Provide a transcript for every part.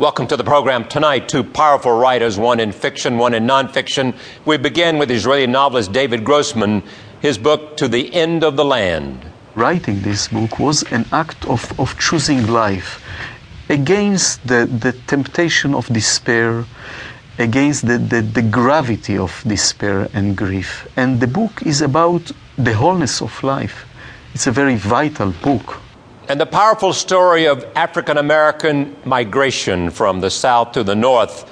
Welcome to the program tonight. Two powerful writers, one in fiction, one in nonfiction. We begin with Israeli novelist David Grossman, his book, To the End of the Land. Writing this book was an act of, of choosing life against the, the temptation of despair, against the, the, the gravity of despair and grief. And the book is about the wholeness of life. It's a very vital book. And the powerful story of African American migration from the South to the North.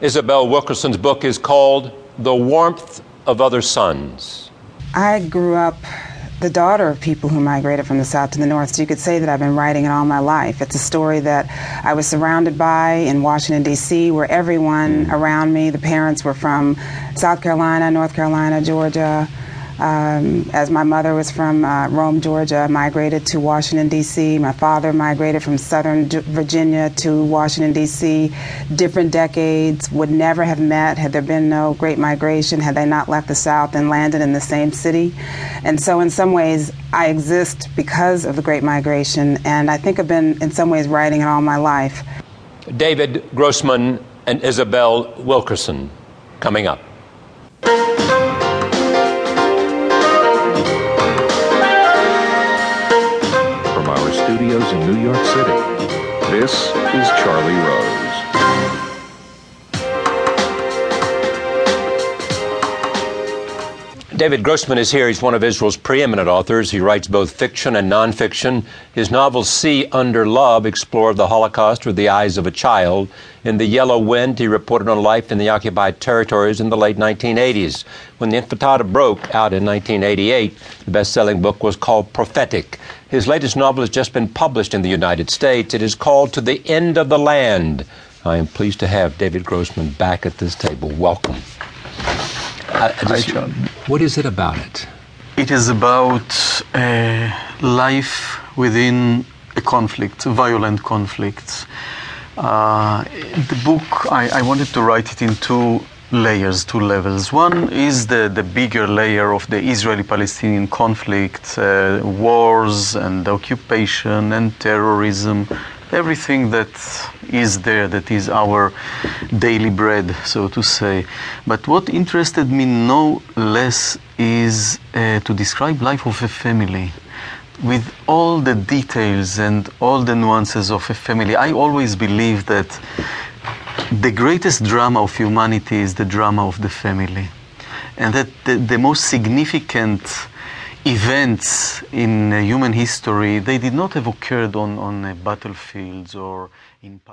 Isabel Wilkerson's book is called The Warmth of Other Suns. I grew up the daughter of people who migrated from the South to the North, so you could say that I've been writing it all my life. It's a story that I was surrounded by in Washington, D.C., where everyone hmm. around me, the parents were from South Carolina, North Carolina, Georgia, um, as my mother was from uh, Rome, Georgia, migrated to Washington, D.C. My father migrated from Southern Virginia to Washington, D.C. Different decades, would never have met had there been no great migration, had they not left the South and landed in the same city. And so, in some ways, I exist because of the Great Migration, and I think I've been, in some ways, writing it all my life. David Grossman and Isabel Wilkerson coming up. Studios in New York City. This is Charlie Rose. David Grossman is here. He's one of Israel's preeminent authors. He writes both fiction and nonfiction. His novels See Under Love explore the Holocaust with the eyes of a child. In The Yellow Wind, he reported on life in the occupied territories in the late 1980s. When the Intifada broke out in 1988, the best selling book was called Prophetic. His latest novel has just been published in the United States. It is called To the End of the Land. I am pleased to have David Grossman back at this table. Welcome. I, I just, Hi, what is it about it? It is about uh, life within a conflict, a violent conflict. Uh, the book, I, I wanted to write it in two layers, two levels. One is the, the bigger layer of the Israeli Palestinian conflict, uh, wars and occupation and terrorism, everything that is there, that is our daily bread, so to say. But what interested me no less is uh, to describe life of a family with all the details and all the nuances of a family. I always believe that the greatest drama of humanity is the drama of the family. And that the, the most significant events in uh, human history, they did not have occurred on, on uh, battlefields or in